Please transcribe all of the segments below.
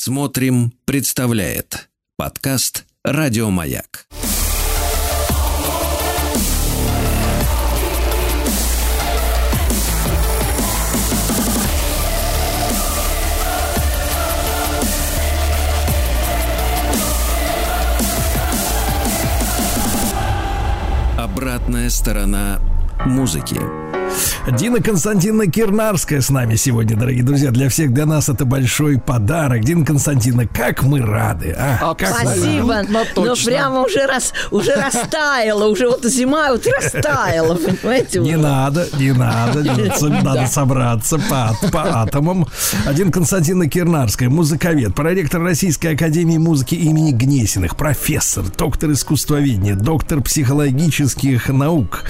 Смотрим, представляет подкаст Радиомаяк. Обратная сторона музыки. Дина Константиновна Кирнарская с нами сегодня, дорогие друзья. Для всех для нас это большой подарок. Дина Константиновна, как мы рады. А? Как Спасибо. Ну, ну прямо уже, раз, уже растаяло. Уже вот зима вот растаяла, понимаете? Не надо, не надо. Надо собраться по, атомам. Дина Константиновна Кирнарская, музыковед, проректор Российской Академии Музыки имени Гнесиных, профессор, доктор искусствоведения, доктор психологических наук.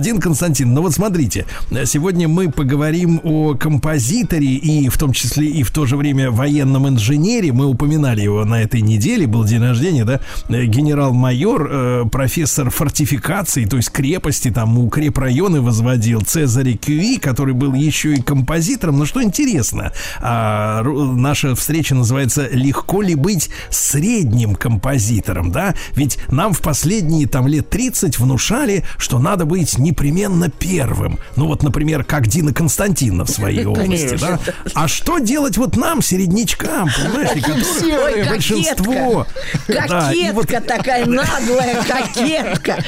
Дина Константиновна, ну вот смотрите, Сегодня мы поговорим о композиторе и в том числе и в то же время военном инженере. Мы упоминали его на этой неделе, был день рождения, да, генерал-майор, э, профессор фортификации, то есть крепости, там укрепрайоны возводил Цезарь Кюи, который был еще и композитором. Но что интересно, а, наша встреча называется «Легко ли быть средним композитором?» да? Ведь нам в последние там лет 30 внушали, что надо быть непременно первым. Ну вот, например, как Дина Константиновна в своей области, да? А что делать вот нам, середнячкам, понимаете, которые большинство... Кокетка такая наглая кокетка.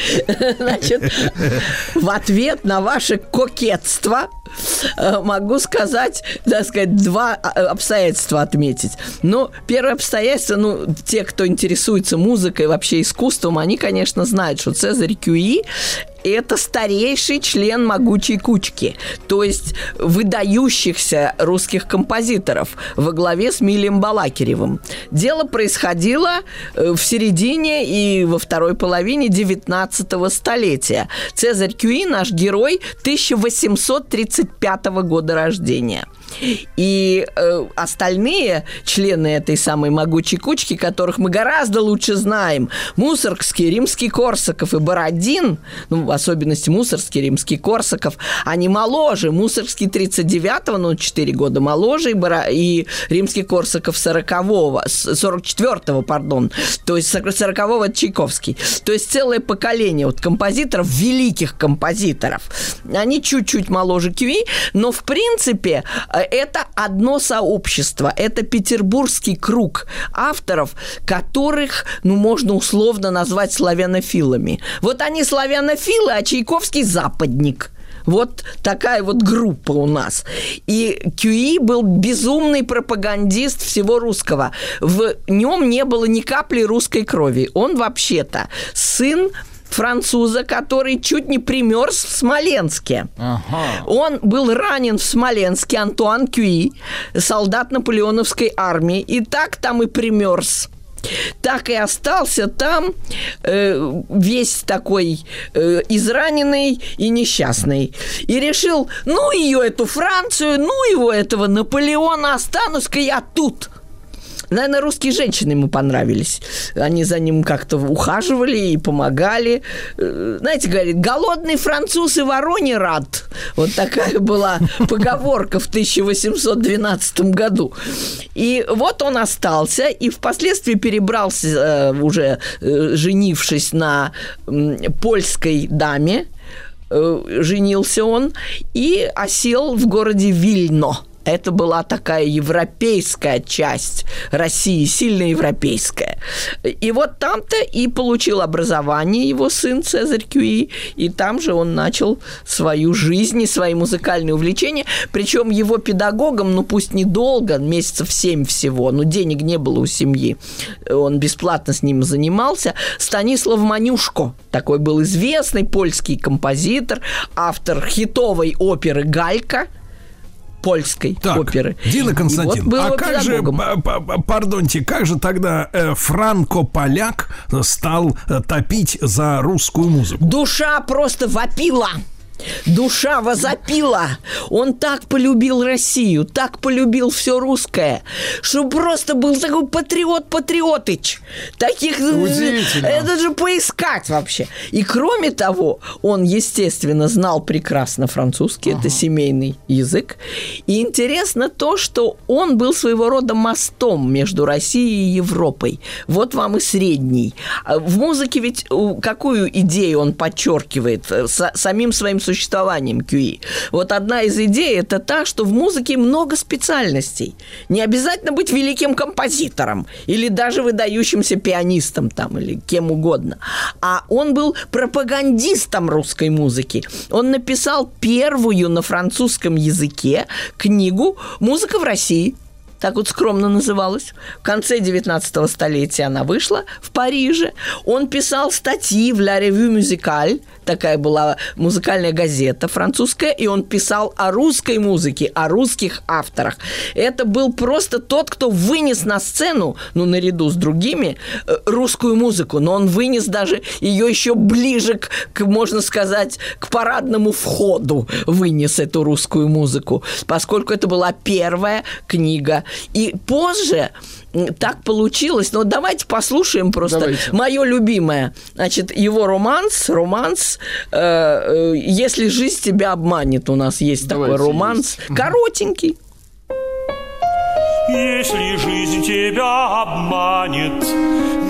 Значит, в ответ на ваше кокетство э, могу сказать, так сказать, два э, обстоятельства отметить. Ну, первое обстоятельство, ну, те, кто интересуется музыкой, вообще искусством, они, конечно, знают, что Цезарь Кюи это старейший член могучей кучки, то есть выдающихся русских композиторов во главе с Милием Балакиревым. Дело происходило э, в середине и во второй половине 19 столетия. Цезарь Кюи, наш герой, 1835 года рождения – и э, остальные члены этой самой могучей кучки, которых мы гораздо лучше знаем, Мусоргский, Римский Корсаков и Бородин, ну, в особенности Мусоргский, Римский Корсаков, они моложе. Мусоргский 39-го, ну, 4 года моложе, и, Боро... и Римский Корсаков 40-го, 44-го, пардон, то есть 40-го это Чайковский. То есть целое поколение вот композиторов, великих композиторов. Они чуть-чуть моложе Киви, но, в принципе, Э, это одно сообщество, это петербургский круг авторов, которых, ну, можно условно назвать славянофилами. Вот они славянофилы, а Чайковский западник – вот такая вот группа у нас. И Кюи был безумный пропагандист всего русского. В нем не было ни капли русской крови. Он вообще-то сын француза, который чуть не примерз в Смоленске. Ага. Он был ранен в Смоленске, Антуан Кюи, солдат наполеоновской армии, и так там и примерз так и остался там э, весь такой э, израненный и несчастный. И решил, ну ее эту Францию, ну его этого Наполеона, останусь-ка я тут. Наверное, русские женщины ему понравились. Они за ним как-то ухаживали и помогали. Э, знаете, говорит, голодный француз и вороне рад. Вот такая была поговорка в 1812 году. И вот он остался и впоследствии перебрался, э, уже э, женившись на польской даме, женился он и осел в городе Вильно – это была такая европейская часть России, сильно европейская. И вот там-то и получил образование его сын Цезарь Кюи, и там же он начал свою жизнь и свои музыкальные увлечения, причем его педагогом, ну пусть недолго, месяцев семь всего, но денег не было у семьи, он бесплатно с ним занимался, Станислав Манюшко, такой был известный польский композитор, автор хитовой оперы «Галька», польской так, оперы. Дина Константин, вот а как педагогом. же, пардоньте, как же тогда э, франко-поляк стал э, топить за русскую музыку? Душа просто вопила Душа возопила. Он так полюбил Россию, так полюбил все русское, что просто был такой патриот-патриотыч. Таких... Это же поискать вообще. И кроме того, он, естественно, знал прекрасно французский, ага. это семейный язык. И интересно то, что он был своего рода мостом между Россией и Европой. Вот вам и средний. А в музыке ведь какую идею он подчеркивает? Э, самим своим существованием QE. Вот одна из идей – это та, что в музыке много специальностей. Не обязательно быть великим композитором или даже выдающимся пианистом там или кем угодно. А он был пропагандистом русской музыки. Он написал первую на французском языке книгу «Музыка в России», так вот скромно называлась. В конце 19 столетия она вышла в Париже. Он писал статьи в «La Revue Musicale», такая была музыкальная газета французская, и он писал о русской музыке, о русских авторах. Это был просто тот, кто вынес на сцену, ну, наряду с другими, э, русскую музыку, но он вынес даже ее еще ближе к, можно сказать, к парадному входу вынес эту русскую музыку, поскольку это была первая книга. И позже так получилось. Но давайте послушаем просто давайте. мое любимое. Значит, его романс, романс э, э, «Если жизнь тебя обманет». У нас есть давайте, такой романс. Есть. Коротенький. Если жизнь тебя обманет,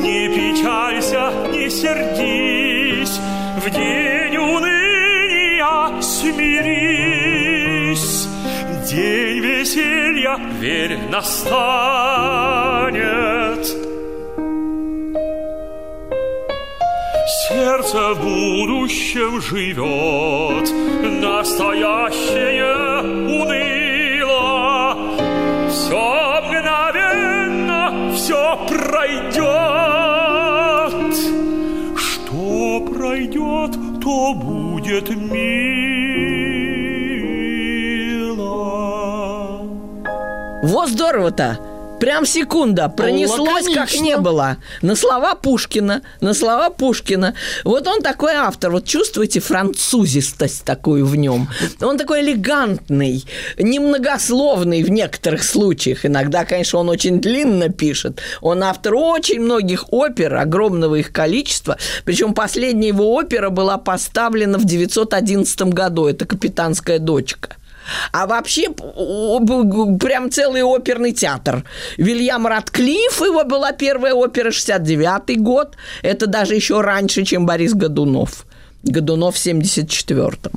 не печалься, не сердись, в день уныния смирись, день веселья, верь, настанет. Сердце в будущем живет, настоящее уныло. Все мгновенно, все пройдет. Что пройдет, то будет мило. Вот здорово-то! Прям секунда, пронеслось как не было. На слова Пушкина, на слова Пушкина. Вот он такой автор, вот чувствуете французистость такую в нем. Он такой элегантный, немногословный в некоторых случаях. Иногда, конечно, он очень длинно пишет. Он автор очень многих опер, огромного их количества. Причем последняя его опера была поставлена в 911 году. Это «Капитанская дочка». А вообще прям целый оперный театр. Вильям Радклифф, его была первая опера, 69 год. Это даже еще раньше, чем Борис Годунов. Годунов в 74-м.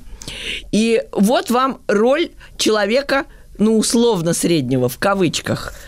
И вот вам роль человека, ну, условно среднего, в кавычках –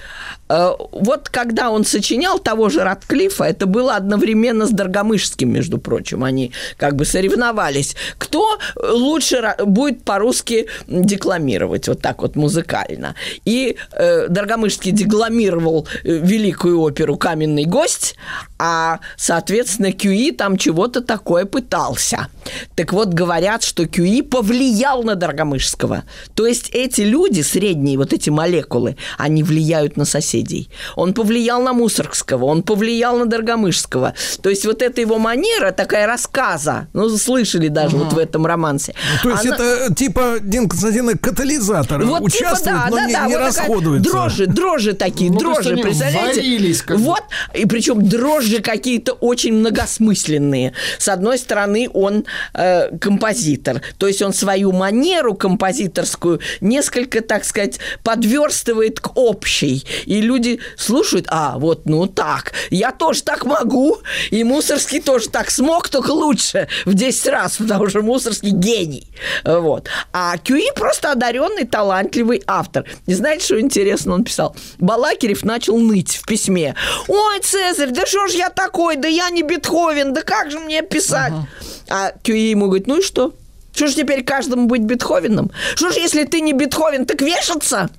вот когда он сочинял того же Ратклифа, это было одновременно с Доргомышским, между прочим. Они как бы соревновались. Кто лучше будет по-русски декламировать, вот так вот музыкально. И э, Доргомышский декламировал э, великую оперу «Каменный гость», а, соответственно, Кюи там чего-то такое пытался. Так вот, говорят, что Кюи повлиял на Доргомышского. То есть эти люди, средние, вот эти молекулы, они влияют на соседей соседей. Он повлиял на Мусоргского, он повлиял на Доргомышского. То есть вот эта его манера, такая рассказа, ну, слышали даже угу. вот в этом романсе. То есть Она... это типа Дин Константинович катализатор, вот участвует, типа, да, но да, не, да, не вот расходуется. Дрожжи, дрожжи такие, ну, дрожжи, представляете? Как вот, и причем дрожжи какие-то очень многосмысленные. С одной стороны, он э, композитор, то есть он свою манеру композиторскую несколько, так сказать, подверстывает к общей. И люди слушают, а, вот, ну так, я тоже так могу, и Мусорский тоже так смог, только лучше в 10 раз, потому что Мусорский гений. Вот. А Кюи просто одаренный, талантливый автор. И знаете, что интересно он писал? Балакирев начал ныть в письме. Ой, Цезарь, да что ж я такой, да я не Бетховен, да как же мне писать? Ага. А Кюи ему говорит, ну и что? Что ж теперь каждому быть Бетховеном? Что ж, если ты не Бетховен, так вешаться?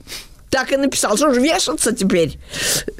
Так и написал. Что же вешаться теперь?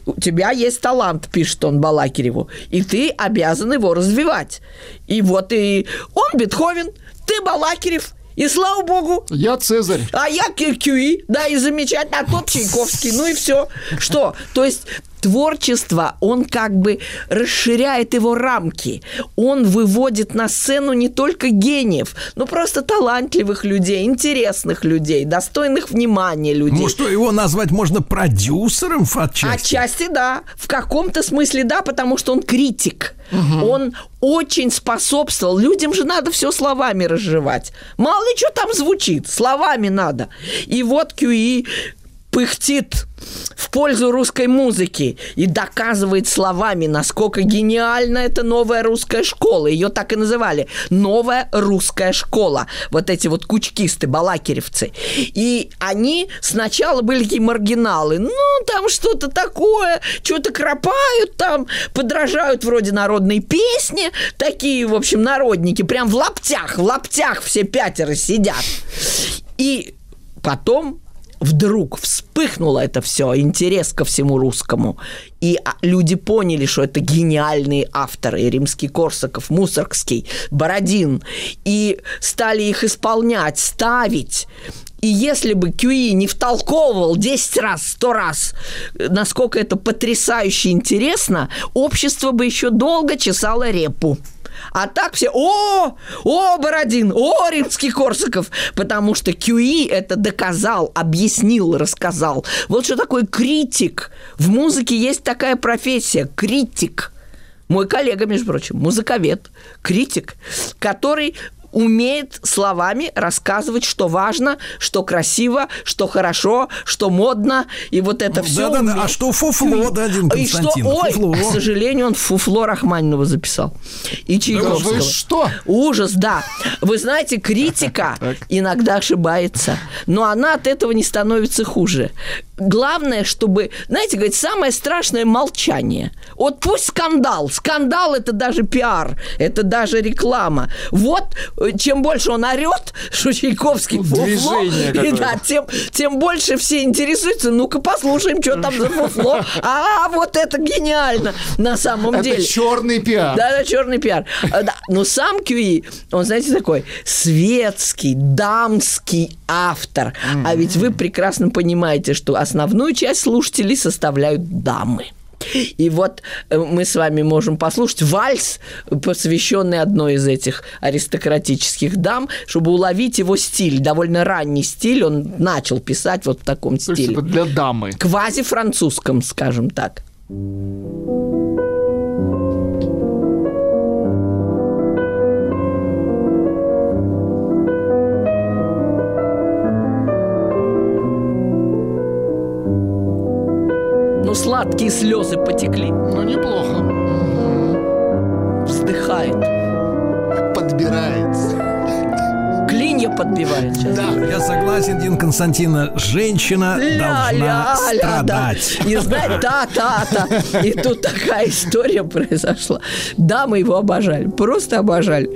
У тебя есть талант, пишет он Балакиреву, и ты обязан его развивать. И вот и он Бетховен, ты Балакирев, И слава богу. Я Цезарь. А я Кюи, да, и замечательно, а тот Чайковский, ну и все. Что? То есть творчество, он как бы расширяет его рамки. Он выводит на сцену не только гениев, но просто талантливых людей, интересных людей, достойных внимания людей. Ну что, его назвать можно продюсером отчасти? Отчасти, да. В каком-то смысле, да, потому что он критик. Угу. Он очень способствовал. Людям же надо все словами разжевать. Мало ли что там звучит, словами надо. И вот Кюи пыхтит в пользу русской музыки и доказывает словами, насколько гениальна эта новая русская школа. Ее так и называли. Новая русская школа. Вот эти вот кучкисты, балакиревцы. И они сначала были такие маргиналы. Ну, там что-то такое, что-то кропают там, подражают вроде народной песни. Такие, в общем, народники. Прям в лаптях, в лаптях все пятеро сидят. И потом вдруг вспыхнуло это все, интерес ко всему русскому. И а, люди поняли, что это гениальные авторы. Римский Корсаков, Мусоргский, Бородин. И стали их исполнять, ставить. И если бы Кьюи не втолковывал 10 раз, 100 раз, насколько это потрясающе интересно, общество бы еще долго чесало репу. А так все, о, о, Бородин, о, Римский Корсаков, потому что Кьюи это доказал, объяснил, рассказал. Вот что такое критик. В музыке есть такая профессия – критик. Мой коллега, между прочим, музыковед, критик, который умеет словами рассказывать, что важно, что красиво, что хорошо, что модно, и вот это все. Да, да, да. А что фуфло, да, Дин И что, ой, фуфло. к сожалению, он фуфло Рахманинова записал. И Чайковского. Да что? Ужас, да. Вы знаете, критика иногда ошибается, но она от этого не становится хуже главное, чтобы, знаете, говорит, самое страшное молчание. Вот пусть скандал. Скандал это даже пиар, это даже реклама. Вот э, чем больше он орет, что Чайковский фуфло, и, да, тем, тем больше все интересуются. Ну-ка послушаем, что там за фуфло. А, вот это гениально на самом деле. Это черный пиар. Да, да, черный пиар. А, да. Но сам Кьюи, он, знаете, такой светский, дамский автор. Mm-hmm. А ведь вы прекрасно понимаете, что основную часть слушателей составляют дамы. И вот э, мы с вами можем послушать вальс, посвященный одной из этих аристократических дам, чтобы уловить его стиль, довольно ранний стиль, он начал писать вот в таком стиле. для дамы. Квази-французском, скажем так. Сладкие слезы потекли. Ну, неплохо. Вздыхает. Подбирается. Клинья подбивает. Сейчас. Да, я согласен, Дин Константина. Женщина ля, должна ля, страдать. Да. И знать, та-та-та. И тут такая история произошла. Да, мы его обожали. Просто обожали.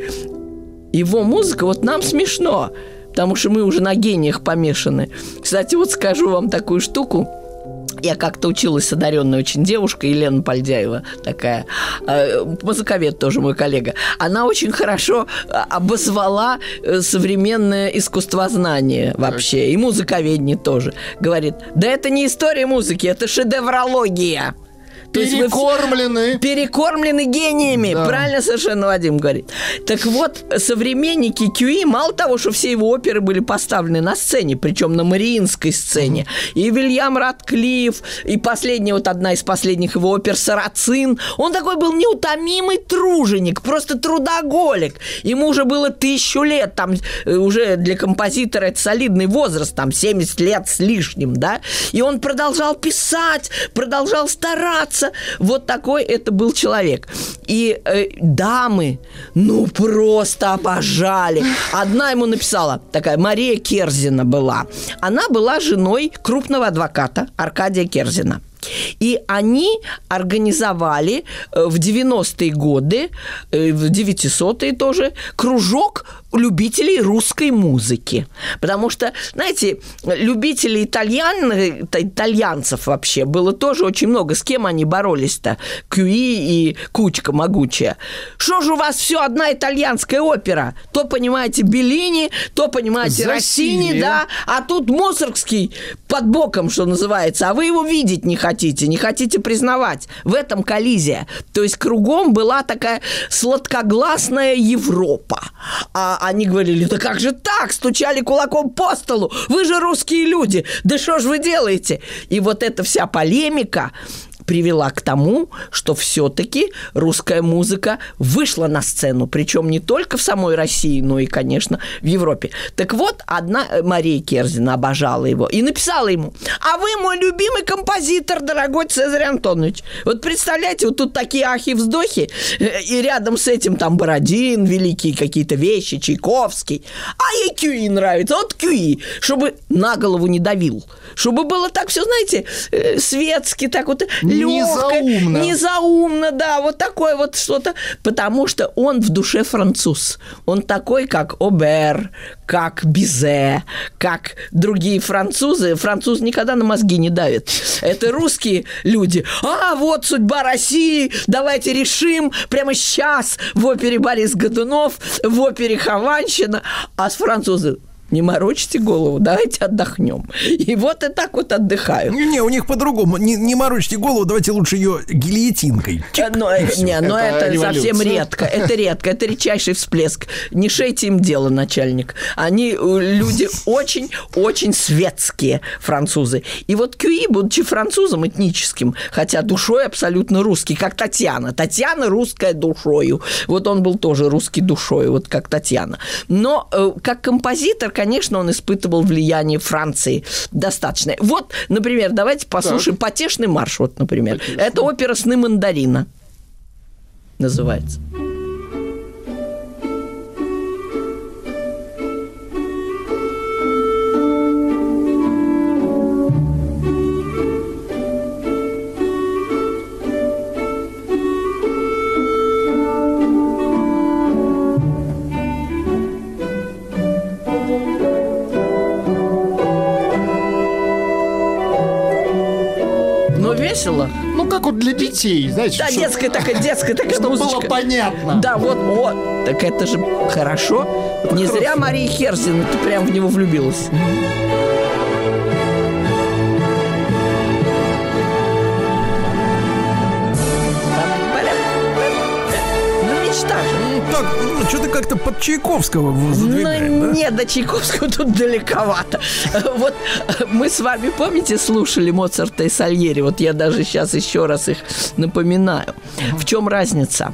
Его музыка, вот нам смешно, потому что мы уже на гениях помешаны. Кстати, вот скажу вам такую штуку. Я как-то училась с одаренной очень девушкой, Елена Пальдяева такая, э, музыковед тоже мой коллега. Она очень хорошо э, обозвала э, современное искусствознание вообще, и музыковедение тоже. Говорит, да это не история музыки, это шедеврология. То перекормлены. Есть перекормлены гениями. Да. Правильно совершенно Вадим говорит. Так вот, современники Кьюи, мало того, что все его оперы были поставлены на сцене, причем на Мариинской сцене, mm-hmm. и Вильям Радклифф, и последняя, вот одна из последних его опер «Сарацин», он такой был неутомимый труженик, просто трудоголик. Ему уже было тысячу лет, там э, уже для композитора это солидный возраст, там 70 лет с лишним, да, и он продолжал писать, продолжал стараться, кажется, вот такой это был человек. И э, дамы, ну, просто обожали. Одна ему написала, такая Мария Керзина была. Она была женой крупного адвоката Аркадия Керзина. И они организовали э, в 90-е годы, э, в 900-е тоже, кружок любителей русской музыки. Потому что, знаете, любителей итальян, итальянцев вообще было тоже очень много. С кем они боролись-то? Кюи и Кучка могучая. Что же у вас все одна итальянская опера? То, понимаете, Беллини, то, понимаете, Россини, да, а тут Мусоргский под боком, что называется, а вы его видеть не хотите, не хотите признавать. В этом коллизия. То есть кругом была такая сладкогласная Европа. А они говорили, да как же так? Стучали кулаком по столу. Вы же русские люди. Да что ж вы делаете? И вот эта вся полемика, привела к тому, что все-таки русская музыка вышла на сцену, причем не только в самой России, но и, конечно, в Европе. Так вот, одна э, Мария Керзина обожала его и написала ему, а вы мой любимый композитор, дорогой Цезарь Антонович. Вот представляете, вот тут такие ахи-вздохи, э, и рядом с этим там Бородин, великие какие-то вещи, Чайковский. А ей Кюи нравится, вот Кюи, чтобы на голову не давил, чтобы было так все, знаете, э, светски, так вот легкое, незаумно. незаумно, да, вот такое вот что-то, потому что он в душе француз. Он такой, как Обер, как Бизе, как другие французы. Француз никогда на мозги не давит. Это русские люди. А, вот судьба России, давайте решим прямо сейчас в опере Борис Годунов, в опере Хованщина. А с французы не морочьте голову, давайте отдохнем. И вот и так вот отдыхаю. Не, не у них по-другому. Не, не морочьте голову, давайте лучше ее гильотинкой. Чик, но, э, не, но это, это совсем редко. Это редко. Это редчайший всплеск. Не шейте им дело, начальник. Они э, люди очень-очень светские французы. И вот Кюи, будучи французом этническим, хотя душой абсолютно русский, как Татьяна. Татьяна русская душою. Вот он был тоже русский душой, вот как Татьяна. Но э, как композитор, конечно, он испытывал влияние Франции достаточное. Вот, например, давайте послушаем так. «Потешный марш», вот, например. Потешный. Это опера «Сны мандарина» называется. Детей, знаете. Да, детская такая, детская такая Чтобы музычка. было понятно. Да, вот, вот. Так это же хорошо. Это Не хорошо. зря Мария Херсин, ты прям в него влюбилась. Так, ну, что-то как-то под Чайковского задвигаем, ну, да? Нет, до Чайковского тут далековато. Вот мы с вами, помните, слушали Моцарта и Сальери? Вот я даже сейчас еще раз их напоминаю. В чем разница?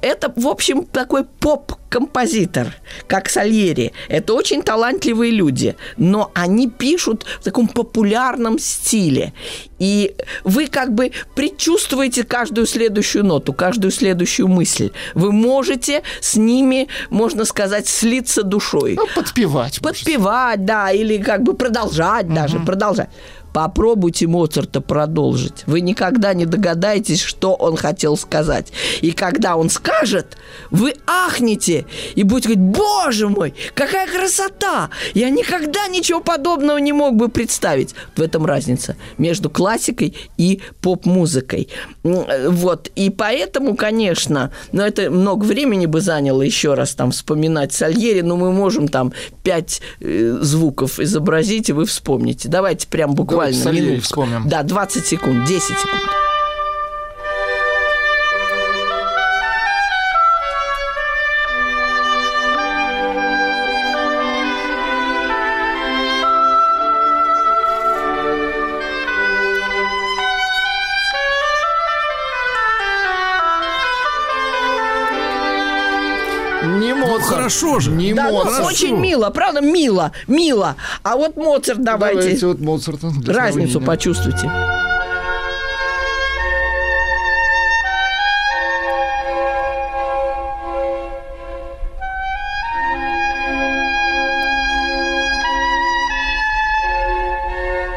Это, в общем, такой поп-композитор, как Сальери. Это очень талантливые люди, но они пишут в таком популярном стиле. И вы как бы предчувствуете каждую следующую ноту, каждую следующую мысль. Вы можете с ними, можно сказать, слиться душой. Ну, подпевать. Подпевать, можете. да, или как бы продолжать угу. даже, продолжать. Попробуйте Моцарта продолжить. Вы никогда не догадаетесь, что он хотел сказать. И когда он скажет, вы ахнете и будете говорить, боже мой, какая красота! Я никогда ничего подобного не мог бы представить. В этом разница между классикой и поп-музыкой. Вот. И поэтому, конечно, но это много времени бы заняло еще раз там вспоминать Сальери, но мы можем там пять э, звуков изобразить, и вы вспомните. Давайте прям буквально буквально минутку. вспомним. Да, 20 секунд, 10 секунд. Хорошо же. Не да, Моцарт. Ну, очень мило, правда, мило, мило. А вот Моцарт давайте. Давайте вот Моцарта. Разницу почувствуйте.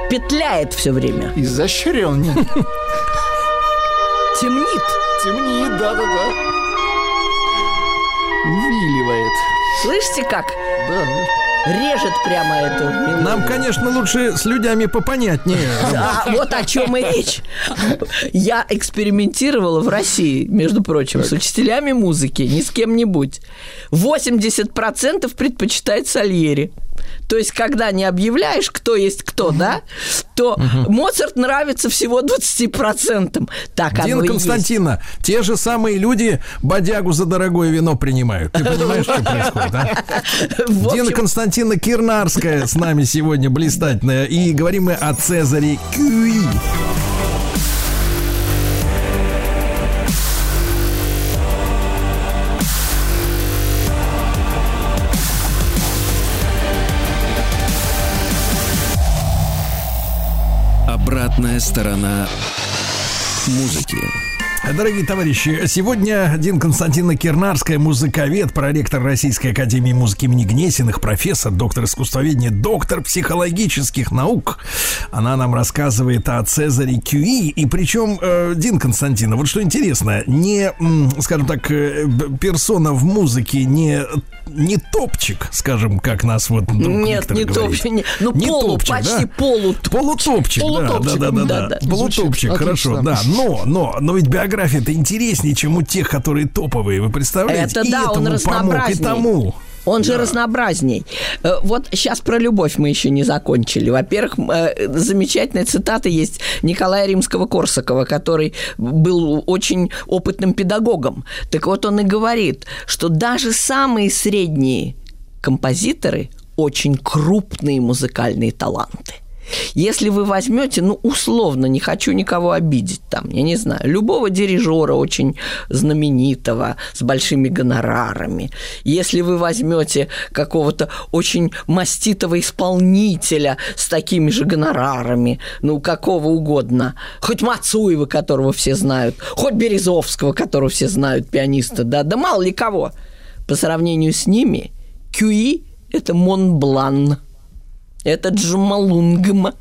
петляет все время. Изощренный. Темнит. Темнит, да-да-да увиливает. Слышите как? Режет прямо эту мелодию. Нам, конечно, лучше с людьми попонятнее. А вот о чем и речь. Я экспериментировала в России, между прочим, с учителями музыки, не с кем-нибудь. 80% предпочитает Сальери. То есть, когда не объявляешь, кто есть кто, да, то Моцарт нравится всего 20%. Так Дина оно и Константина, те же самые люди бодягу за дорогое вино принимают. Ты понимаешь, что происходит, да? есть. Дина Константина Кирнарская с нами сегодня блистательная. И говорим мы о Цезаре Кюи. Обратная сторона музыки. Дорогие товарищи, сегодня Дин Константина Кирнарская, музыковед, проректор Российской Академии музыки имени Гнесиных, профессор, доктор искусствоведения, доктор психологических наук. Она нам рассказывает о Цезаре Кюи. И причем, э, Дин Константина, вот что интересно, не, скажем так, э, персона в музыке, не, не топчик, скажем, как нас вот Нет, не говорит. топ, не- ну, Не полу, топчик, почти да? полу. Полутопчик, Полутопчик, да, да, да, да, да-да. да. Полутопчик, Звучит хорошо, отлично. да. Но, но, но ведь биография-то интереснее, чем у тех, которые топовые, вы представляете? Это и да, он помог, и тому. Он же разнообразней. Э, Вот сейчас про любовь мы еще не закончили. Во-первых, э, замечательная цитата есть Николая Римского-Корсакова, который был очень опытным педагогом. Так вот он и говорит, что даже самые средние композиторы очень крупные музыкальные таланты. Если вы возьмете, ну, условно, не хочу никого обидеть, там, я не знаю, любого дирижера очень знаменитого, с большими гонорарами, если вы возьмете какого-то очень маститого исполнителя с такими же гонорарами, ну, какого угодно, хоть Мацуева, которого все знают, хоть Березовского, которого все знают, пианиста, да, да мало ли кого, по сравнению с ними, Кюи – это Монблан – это Джумалунгма.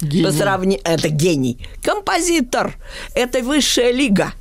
Гений. По сравнению... Это гений. Композитор. Это высшая лига.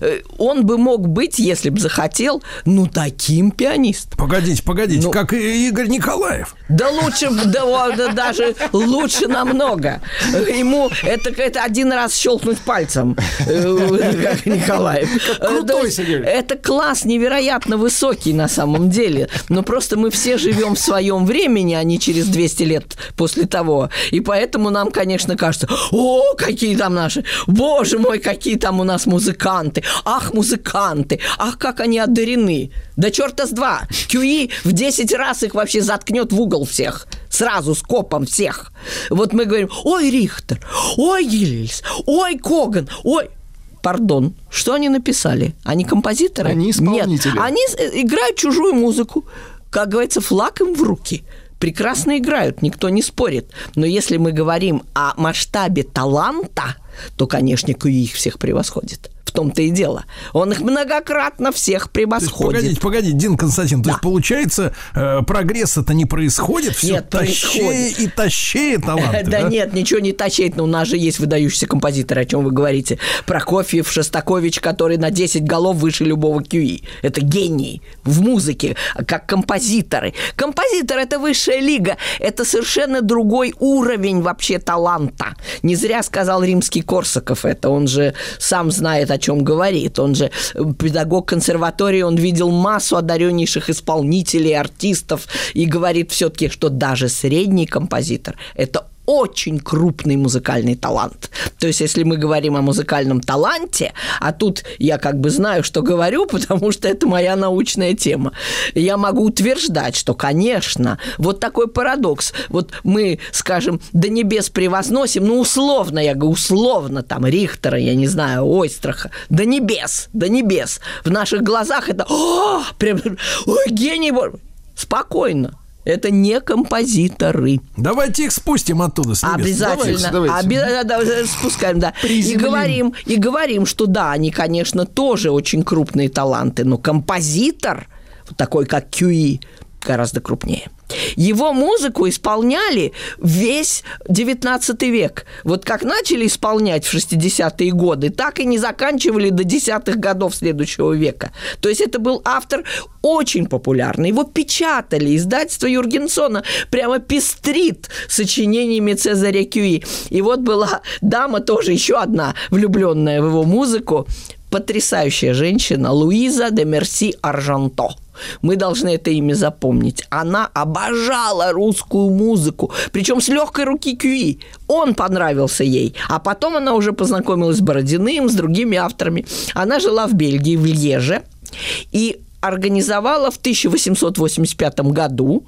Э, Он бы мог быть, если бы захотел, ну, таким пианистом. Погодите, погодите, Ну. как и Игорь Николаев. Да лучше, да, даже лучше намного. Ему это, это один раз щелкнуть пальцем, э, как Николаев. крутой Э, Сергей. Это класс невероятно высокий на самом деле. Но просто мы все живем в своем времени, а не через 200 лет после того. И поэтому нам, конечно, кажется, о, какие там наши, боже мой, какие там у нас музыканты. Ах, музыканты, ах, как они одарены. Да черта с два. Кюи в 10 раз их вообще заткнет в угол всех. Сразу с копом всех. Вот мы говорим, ой, Рихтер, ой, Гильс, ой, Коган, ой... Пардон, что они написали? Они композиторы? Они исполнители. Нет, они с- играют чужую музыку. Как говорится, флаг им в руки. Прекрасно играют, никто не спорит. Но если мы говорим о масштабе таланта, то, конечно, Кюи их всех превосходит. В том-то и дело. Он их многократно всех То есть, превосходит. погодите, погодите, Дин Константин, то Да. есть получается, э, прогресса-то не происходит, все Нет, тащее происходит. и тащее таланты, Да нет, ничего не точить, но у нас же есть выдающийся композитор, о чем вы говорите. Прокофьев, Шостакович, который на 10 голов выше любого QE. Это гений в музыке, как композиторы. Композитор – это высшая лига, это совершенно другой уровень вообще таланта. Не зря сказал римский Корсаков это, он же сам знает, о чем говорит. Он же педагог консерватории, он видел массу одареннейших исполнителей, артистов, и говорит все-таки, что даже средний композитор – это очень крупный музыкальный талант. То есть, если мы говорим о музыкальном таланте, а тут я как бы знаю, что говорю, потому что это моя научная тема, я могу утверждать, что, конечно, вот такой парадокс. Вот мы, скажем, до небес превозносим, ну, условно, я говорю, условно, там, Рихтера, я не знаю, Ойстраха, до небес, до небес. В наших глазах это, о, прям, ой, гений, боже». спокойно. Это не композиторы. Давайте их спустим оттуда с небес. Обязательно. Давайте, давайте. Да, спускаем, да. И говорим, и говорим, что да, они, конечно, тоже очень крупные таланты, но композитор, вот такой как Кюи, гораздо крупнее. Его музыку исполняли весь 19 век. Вот как начали исполнять в 60-е годы, так и не заканчивали до десятых годов следующего века. То есть это был автор очень популярный. Его печатали. Издательство Юргенсона прямо пестрит сочинениями Цезаря Кюи. И вот была дама тоже еще одна, влюбленная в его музыку, потрясающая женщина Луиза де Мерси Аржанто. Мы должны это имя запомнить. Она обожала русскую музыку, причем с легкой руки Кюи. Он понравился ей. А потом она уже познакомилась с Бородиным, с другими авторами. Она жила в Бельгии, в Льеже. И организовала в 1885 году,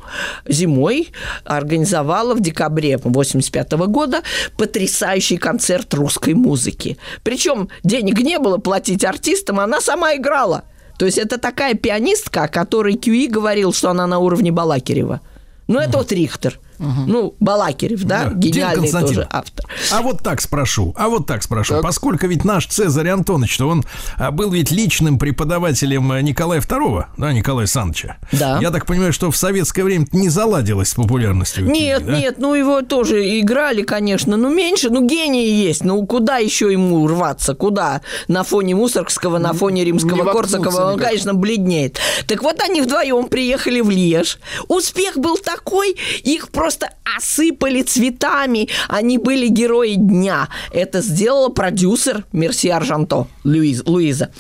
зимой, организовала в декабре 85 года потрясающий концерт русской музыки. Причем денег не было платить артистам, она сама играла. То есть это такая пианистка, о которой Кьюи говорил, что она на уровне Балакирева. Ну, это вот Рихтер – Угу. Ну, Балакирев, да, да. гениальный тоже автор. А вот так спрошу, а вот так спрошу. Так. Поскольку ведь наш Цезарь Антонович, что он а, был ведь личным преподавателем э, Николая II, да, Николая Саныча. Да. Я так понимаю, что в советское время не заладилось с популярностью. Нет, Киви, да? нет, ну его тоже играли, конечно, но меньше, ну гении есть, ну куда еще ему рваться, куда? На фоне Мусоргского, на фоне Римского, Корсакова, он, конечно, бледнеет. Так вот они вдвоем приехали в Льеж. Успех был такой, их просто просто осыпали цветами. Они были герои дня. Это сделала продюсер Мерси Аржанто, Луиз, Луиза.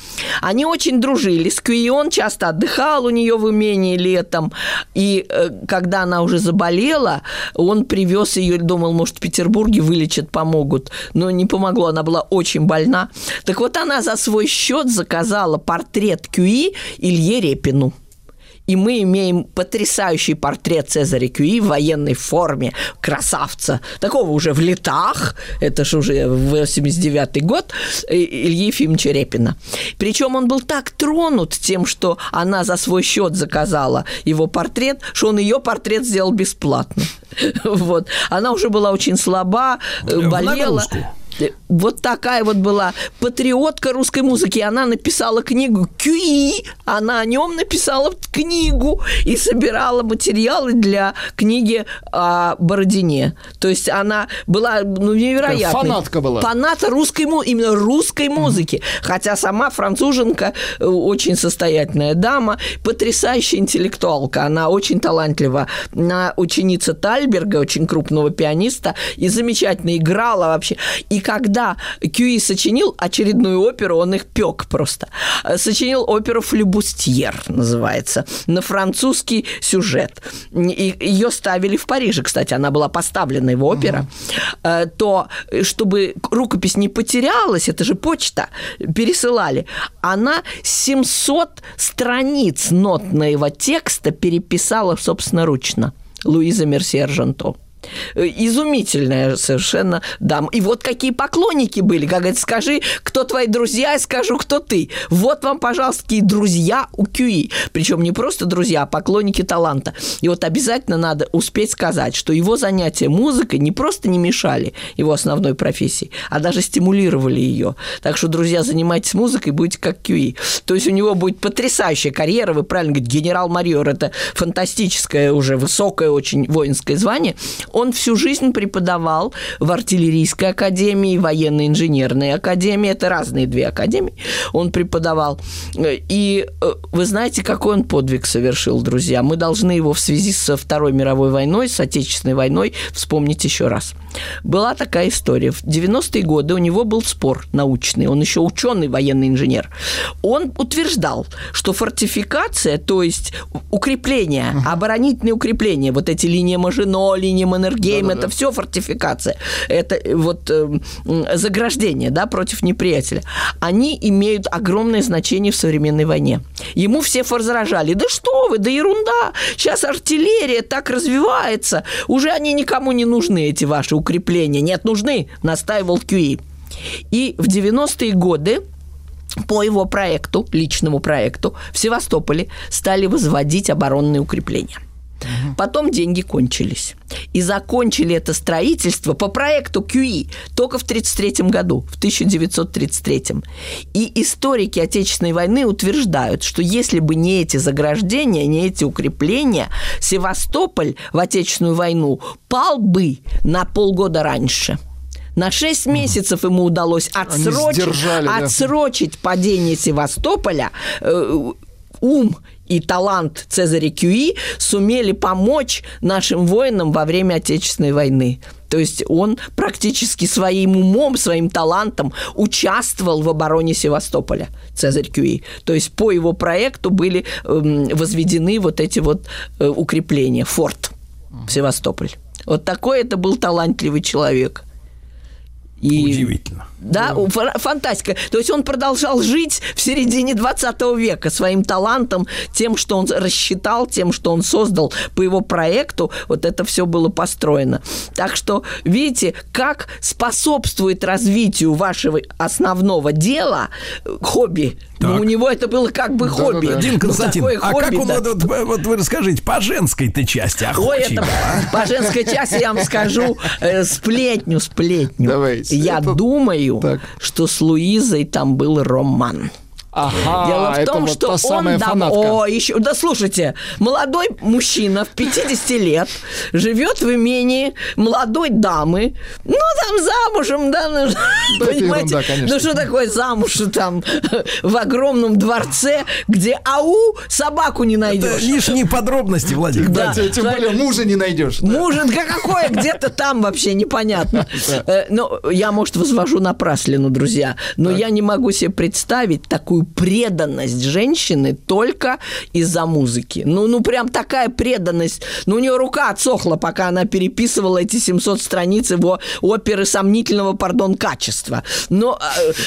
Они очень дружили с Кюи. Он часто отдыхал у нее в имении летом. И э, когда она уже заболела, он привез ее, думал, может, в Петербурге вылечат, помогут. Но не помогло, она была очень больна. Так вот, она за свой счет заказала портрет Кюи Илье Репину и мы имеем потрясающий портрет Цезаря Кюи в военной форме, красавца, такого уже в летах, это же уже 89-й год, Ильи Ефимовича Репина. Причем он был так тронут тем, что она за свой счет заказала его портрет, что он ее портрет сделал бесплатно. Вот. Она уже была очень слаба, болела. Вот такая вот была патриотка русской музыки. Она написала книгу Кюи, она о нем написала книгу и собирала материалы для книги о Бородине. То есть она была ну, невероятной. Фанатка была. Фаната русской именно русской музыки. Mm-hmm. Хотя сама француженка э, очень состоятельная дама, потрясающая интеллектуалка. Она очень талантлива. Она ученица Тальберга, очень крупного пианиста, и замечательно играла вообще. И когда Кьюи сочинил очередную оперу, он их пек просто. Сочинил оперу «Флебустьер» называется, на французский сюжет. И ее ставили в Париже, кстати, она была поставлена, его опера. Uh-huh. То, чтобы рукопись не потерялась, это же почта, пересылали, она 700 страниц нотного текста переписала собственноручно. Луиза Мерсье Жанто. Э, изумительная совершенно дама. И вот какие поклонники были. Как говорит, скажи, кто твои друзья, я скажу, кто ты. Вот вам, пожалуйста, какие друзья у Кьюи. Причем не просто друзья, а поклонники таланта. И вот обязательно надо успеть сказать, что его занятия музыкой не просто не мешали его основной профессии, а даже стимулировали ее. Так что, друзья, занимайтесь музыкой, будете как Кьюи. То есть у него будет потрясающая карьера. Вы правильно говорите, генерал-майор – это фантастическое, уже высокое очень воинское звание он всю жизнь преподавал в артиллерийской академии, военной инженерной академии. Это разные две академии. Он преподавал. И э, вы знаете, какой он подвиг совершил, друзья? Мы должны его в связи со Второй мировой войной, с Отечественной войной вспомнить еще раз. Была такая история. В 90-е годы у него был спор научный. Он еще ученый, военный инженер. Он утверждал, что фортификация, то есть укрепление, оборонительные укрепления, вот эти линии Мажино, линии Маннергейм, да, да, это да. все фортификация. Это э, вот э, заграждение, да, против неприятеля. Они имеют огромное значение в современной войне. Ему все возражали, да что вы, да ерунда, сейчас артиллерия так развивается, уже они никому не нужны, эти ваши укрепления. Нет, нужны, настаивал Кьюи. И в 90-е годы по его проекту, личному проекту, в Севастополе стали возводить оборонные укрепления – Потом деньги кончились. И закончили это строительство по проекту QE только в 1933 году, в 1933. И историки Отечественной войны утверждают, что если бы не эти заграждения, не эти укрепления, Севастополь в Отечественную войну пал бы на полгода раньше. На 6 месяцев ему удалось отсрочить, сдержали, да. отсрочить падение Севастополя. Э, ум и талант Цезаря Кюи сумели помочь нашим воинам во время Отечественной войны. То есть он практически своим умом, своим талантом участвовал в обороне Севастополя, Цезарь Кюи. То есть по его проекту были эм, возведены вот эти вот э, укрепления, форт Севастополь. Вот такой это был талантливый человек. И, Удивительно. Да, да, фантастика. То есть он продолжал жить в середине 20 века своим талантом, тем, что он рассчитал, тем, что он создал по его проекту, вот это все было построено. Так что, видите, как способствует развитию вашего основного дела хобби. Ну, у него это было как бы хобби. Да, да, да. Дим Константин, ну, а хобби, как он, да. вот, вот вы расскажите, по женской-то части охочий, Ой, это, а? по женской части я вам скажу э, сплетню, сплетню. Давайте. Я это... думаю, так. что с Луизой там был роман. Ага, Дело в том, вот что он фанатка. О, еще... Да слушайте, молодой мужчина в 50 лет живет в имении молодой дамы. Ну, там замужем, да, ну, да понимаете? Ерунда, ну, что такое замуж там в огромном дворце, где ау, собаку не найдешь. Это лишние подробности, Владимир. Да, да тем более мужа не найдешь. Да. Мужа, какое, где-то там вообще непонятно. Да. Ну, я, может, возвожу напраслину, друзья, но я не могу себе представить такую преданность женщины только из-за музыки. Ну, ну, прям такая преданность. Ну, у нее рука отсохла, пока она переписывала эти 700 страниц его оперы сомнительного, пардон, качества. Но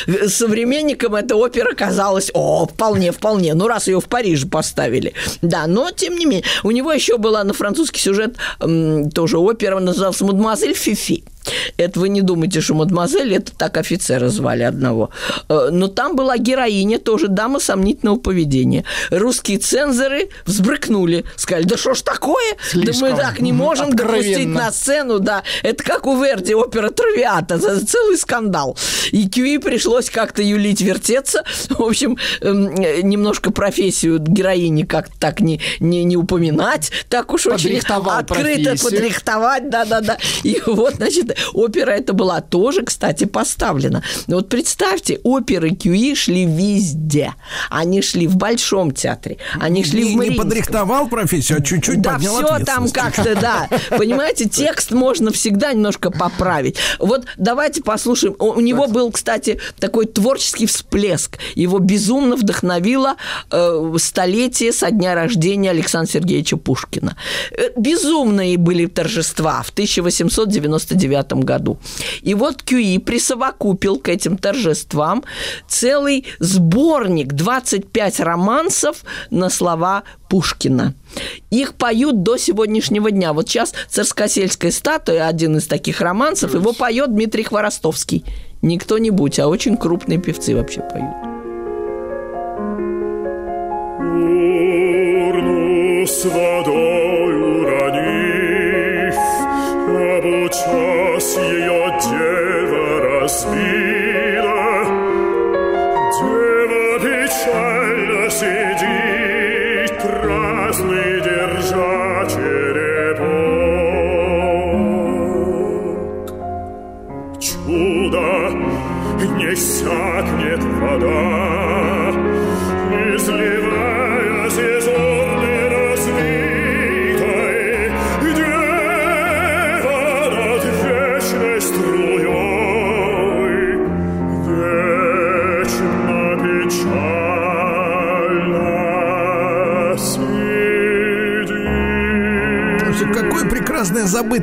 э, современникам эта опера казалась, о, вполне, вполне. Ну, раз ее в Париже поставили. Да, но, тем не менее, у него еще была на французский сюжет э, тоже опера, называлась «Мадемуазель Фифи». Это вы не думайте, что мадемуазель, это так офицера звали одного. Э, но там была героиня, тоже дама сомнительного поведения. Русские цензоры взбрыкнули, сказали, да что ж такое? Слишком да мы так не можем откровенно. допустить на сцену, да. Это как у Верди опера «Травиата», целый скандал. И Кьюи пришлось как-то юлить, вертеться. В общем, эм, немножко профессию героини как-то так не, не, не упоминать, так уж очень открыто профессию. подрихтовать, да-да-да. И вот, значит, опера это была тоже, кстати, поставлена. Но вот представьте, оперы Кьюи шли везде. Они шли в Большом театре, они шли не, в Мариинском. Не подрихтовал профессию, а чуть-чуть да, все там как-то, да. Понимаете, текст можно всегда немножко поправить. Вот давайте послушаем. У него был, кстати, такой творческий всплеск. Его безумно вдохновило э, столетие со дня рождения Александра Сергеевича Пушкина. Э, безумные были торжества в 1899 году. И вот Кьюи присовокупил к этим торжествам целый сборник, 25 романсов на слова Пушкина. Их поют до сегодняшнего дня. Вот сейчас «Царскосельская статуя», один из таких романсов, его поет Дмитрий Хворостовский. Не кто-нибудь, а очень крупные певцы вообще поют.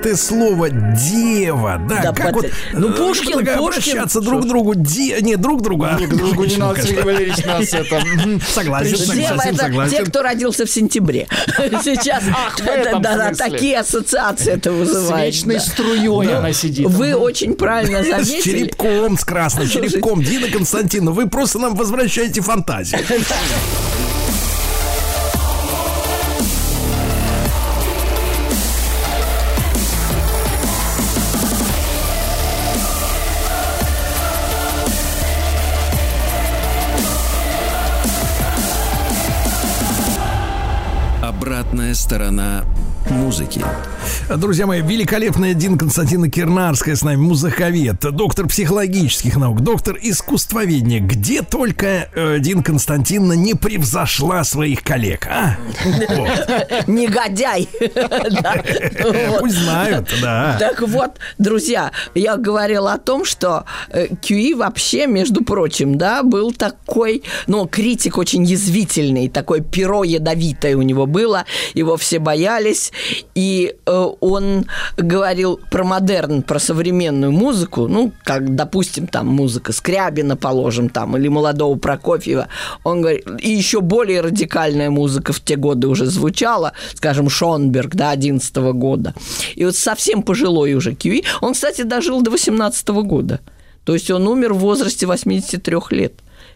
Забытое слово дева, да, да как под... вот ну э, Пушкин, Пушкин обращаться друг к другу, де... не друг к другу, а не, другу не надо, Сергей Валерьевич, нас это согласен, дева это согласен. те, кто родился в сентябре. Сейчас да, да, такие ассоциации это вызывает. С вечной струей она сидит. Вы очень правильно заметили. С черепком, с красным черепком. Дина Константиновна, вы просто нам возвращаете фантазию. музыки. Друзья мои, великолепная Дин Константина Кирнарская с нами, музыковед, доктор психологических наук, доктор искусствоведения. Где только э, Дин Константиновна не превзошла своих коллег, а? Негодяй. Пусть знают, да. Так вот, друзья, я говорила о том, что QE вообще, между прочим, да, был такой, ну, критик очень язвительный, такое перо ядовитое у него было, его все боялись, и э, он говорил про модерн, про современную музыку, ну, как, допустим, там музыка Скрябина, положим, там, или молодого Прокофьева. Он говорит, и еще более радикальная музыка в те годы уже звучала, скажем, Шонберг, да, 11 года. И вот совсем пожилой уже Киви, он, кстати, дожил до 18 года. То есть он умер в возрасте 83 лет.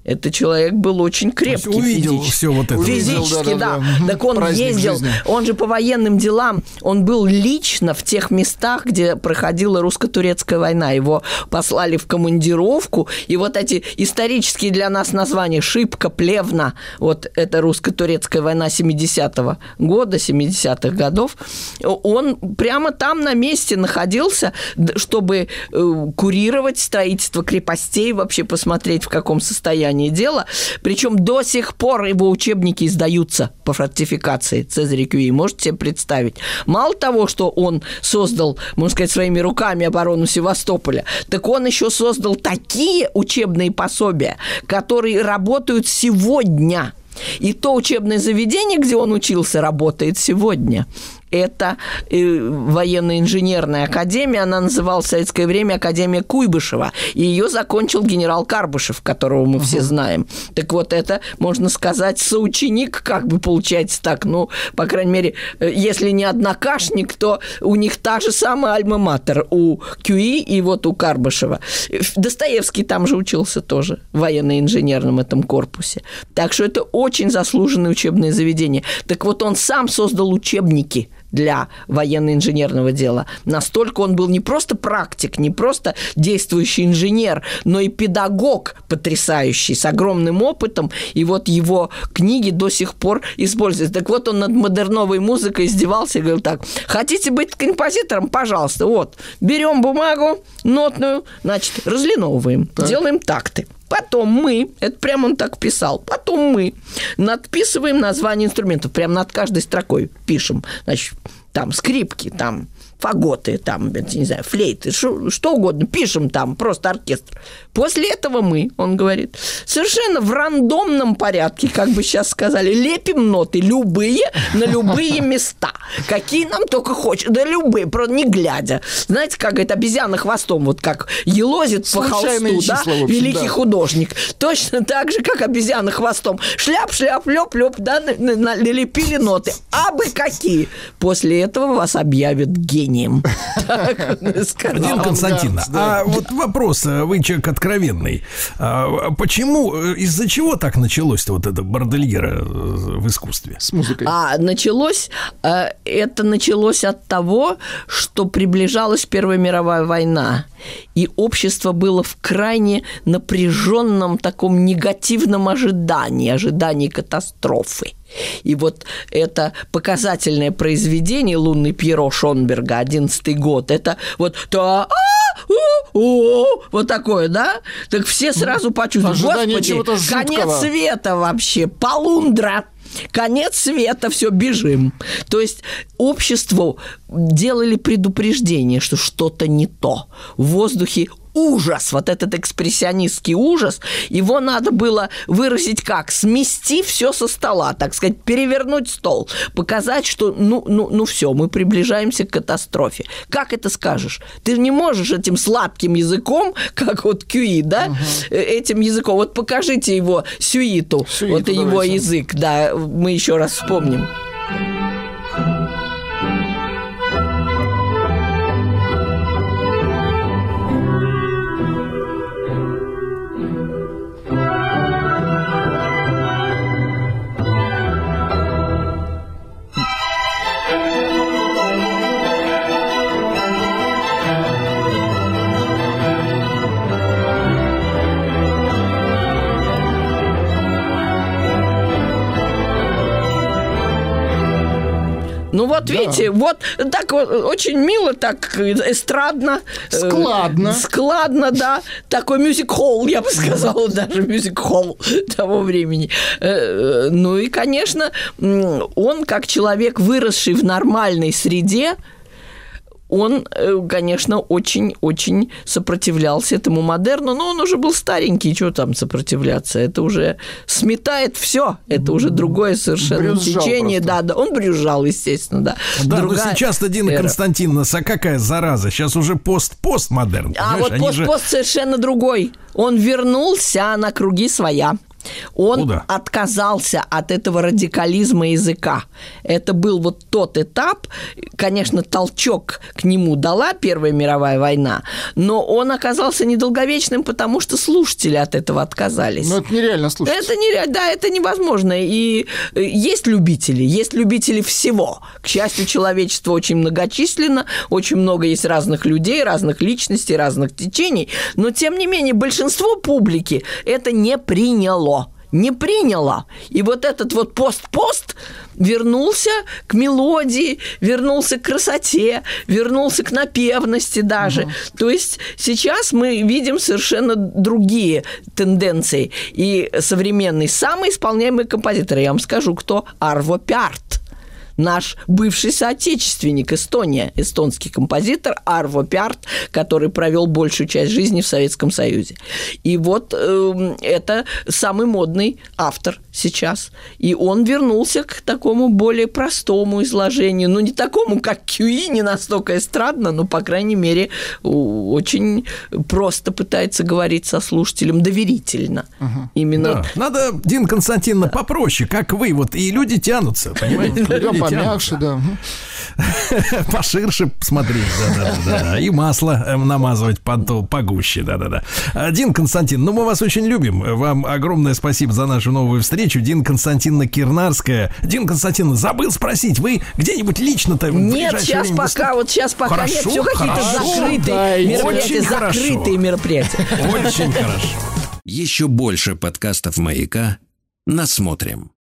Это человек был очень крепкий. увидел физически. все вот это. Физически, да. да, да. Так он Праздник ездил, жизни. он же по военным делам, он был лично в тех местах, где проходила русско-турецкая война. Его послали в командировку, и вот эти исторические для нас названия Шибка, Плевна, вот это русско-турецкая война 70-го года, 70-х годов, он прямо там на месте находился, чтобы э, курировать строительство крепостей, вообще посмотреть, в каком состоянии состоянии дела. Причем до сих пор его учебники издаются по фортификации Цезаря Кюи. Можете себе представить? Мало того, что он создал, можно сказать, своими руками оборону Севастополя, так он еще создал такие учебные пособия, которые работают сегодня. И то учебное заведение, где он учился, работает сегодня это э, военно-инженерная академия, она называлась в советское время Академия Куйбышева, и ее закончил генерал Карбышев, которого мы все знаем. Так вот, это, можно сказать, соученик, как бы получается так, ну, по крайней мере, э, если не однокашник, то у них та же самая альма-матер у Кюи и вот у Карбышева. Достоевский там же учился тоже в военно-инженерном этом корпусе. Так что это очень заслуженное учебное заведение. Так вот, он сам создал учебники – для военно-инженерного дела. Настолько он был не просто практик, не просто действующий инженер, но и педагог потрясающий, с огромным опытом. И вот его книги до сих пор используются. Так вот, он над модерновой музыкой издевался и говорил так, хотите быть композитором? Пожалуйста, вот, берем бумагу нотную, значит, разлиновываем, так. делаем такты. Потом мы, это прямо он так писал, потом мы надписываем название инструментов, прямо над каждой строкой пишем. Значит, там скрипки, там фаготы, там, не знаю, флейты, шо, что угодно, пишем там, просто оркестр. После этого мы, он говорит, совершенно в рандомном порядке, как бы сейчас сказали, лепим ноты любые на любые места, какие нам только хочется, да любые, просто не глядя. Знаете, как это обезьяна хвостом, вот как елозит по холсту, числа, да, общем, великий да. художник. Точно так же, как обезьяна хвостом. Шляп, шляп, леп, леп, да, налепили ноты. А бы какие. После этого вас объявят гений гением. Дин Константин, а вот вопрос, э, вы человек откровенный. А почему, э, из-за чего так началось-то вот это бордельера э, в искусстве? С музыкой. А, началось, это началось от того, что приближалась Первая мировая война, и общество было в крайне напряженном таком негативном ожидании, ожидании катастрофы. И вот это показательное произведение «Лунный Пьеро» Шонберга, 11 год, это вот то а, вот такое, да? Так все сразу почувствуют, господи, конец света вообще, полундра, конец света, все, бежим. То есть обществу делали предупреждение, что что-то не то. В воздухе ужас, вот этот экспрессионистский ужас, его надо было выразить как? Смести все со стола, так сказать, перевернуть стол, показать, что ну, ну, ну все, мы приближаемся к катастрофе. Как это скажешь? Ты не можешь этим сладким языком, как вот Кюи, да, угу. этим языком. Вот покажите его сюиту, сюиту вот давайте. его язык, да, мы еще раз вспомним. Ну вот, да. видите, вот так вот, очень мило, так эстрадно. Э, складно. Э, складно, да. Такой мюзик-холл, я бы сказала, даже мюзик-холл того времени. Э, э, ну и, конечно, он, как человек, выросший в нормальной среде, он, э, конечно, очень-очень сопротивлялся этому модерну, но он уже был старенький, что там сопротивляться? Это уже сметает все, это уже другое совершенно брюзжал течение. Просто. Да, да, он брюзжал, естественно, да. Да, Другая но сейчас-то, Дина эра. Константиновна, а какая зараза? Сейчас уже пост-постмодерн. А вот пост-пост же... совершенно другой. Он вернулся на круги своя. Он Куда? отказался от этого радикализма языка. Это был вот тот этап, конечно, толчок к нему дала Первая мировая война, но он оказался недолговечным, потому что слушатели от этого отказались. Ну, это нереально слушать. Это нереально, да, это невозможно. И э, есть любители, есть любители всего. К счастью, человечество очень многочисленно, очень много есть разных людей, разных личностей, разных течений, но, тем не менее, большинство публики это не приняло не приняла. И вот этот вот пост-пост вернулся к мелодии, вернулся к красоте, вернулся к напевности даже. Угу. То есть сейчас мы видим совершенно другие тенденции. И современный самый исполняемый композитор, я вам скажу, кто? Арво Пярт наш бывший соотечественник Эстония, эстонский композитор Арво Пярт, который провел большую часть жизни в Советском Союзе. И вот э, это самый модный автор сейчас. И он вернулся к такому более простому изложению. Ну, не такому, как Кьюи, не настолько эстрадно, но, по крайней мере, очень просто пытается говорить со слушателем доверительно. Угу. Именно. Да. Надо, Дин Константиновна, попроще, как вы. Вот и люди тянутся, понимаете? Помягче, да. Поширше смотреть, да-да-да. И масло эм, намазывать погуще, да-да-да. Дин Константин, ну мы вас очень любим. Вам огромное спасибо за нашу новую встречу. Дин Константиновна Кирнарская. Дин Константин, забыл спросить, вы где-нибудь лично-то Нет, сейчас пока, вот сейчас пока хорошо, нет, все какие-то закрытые мероприятия, закрытые мероприятия. Очень хорошо. Еще больше подкастов «Маяка» насмотрим.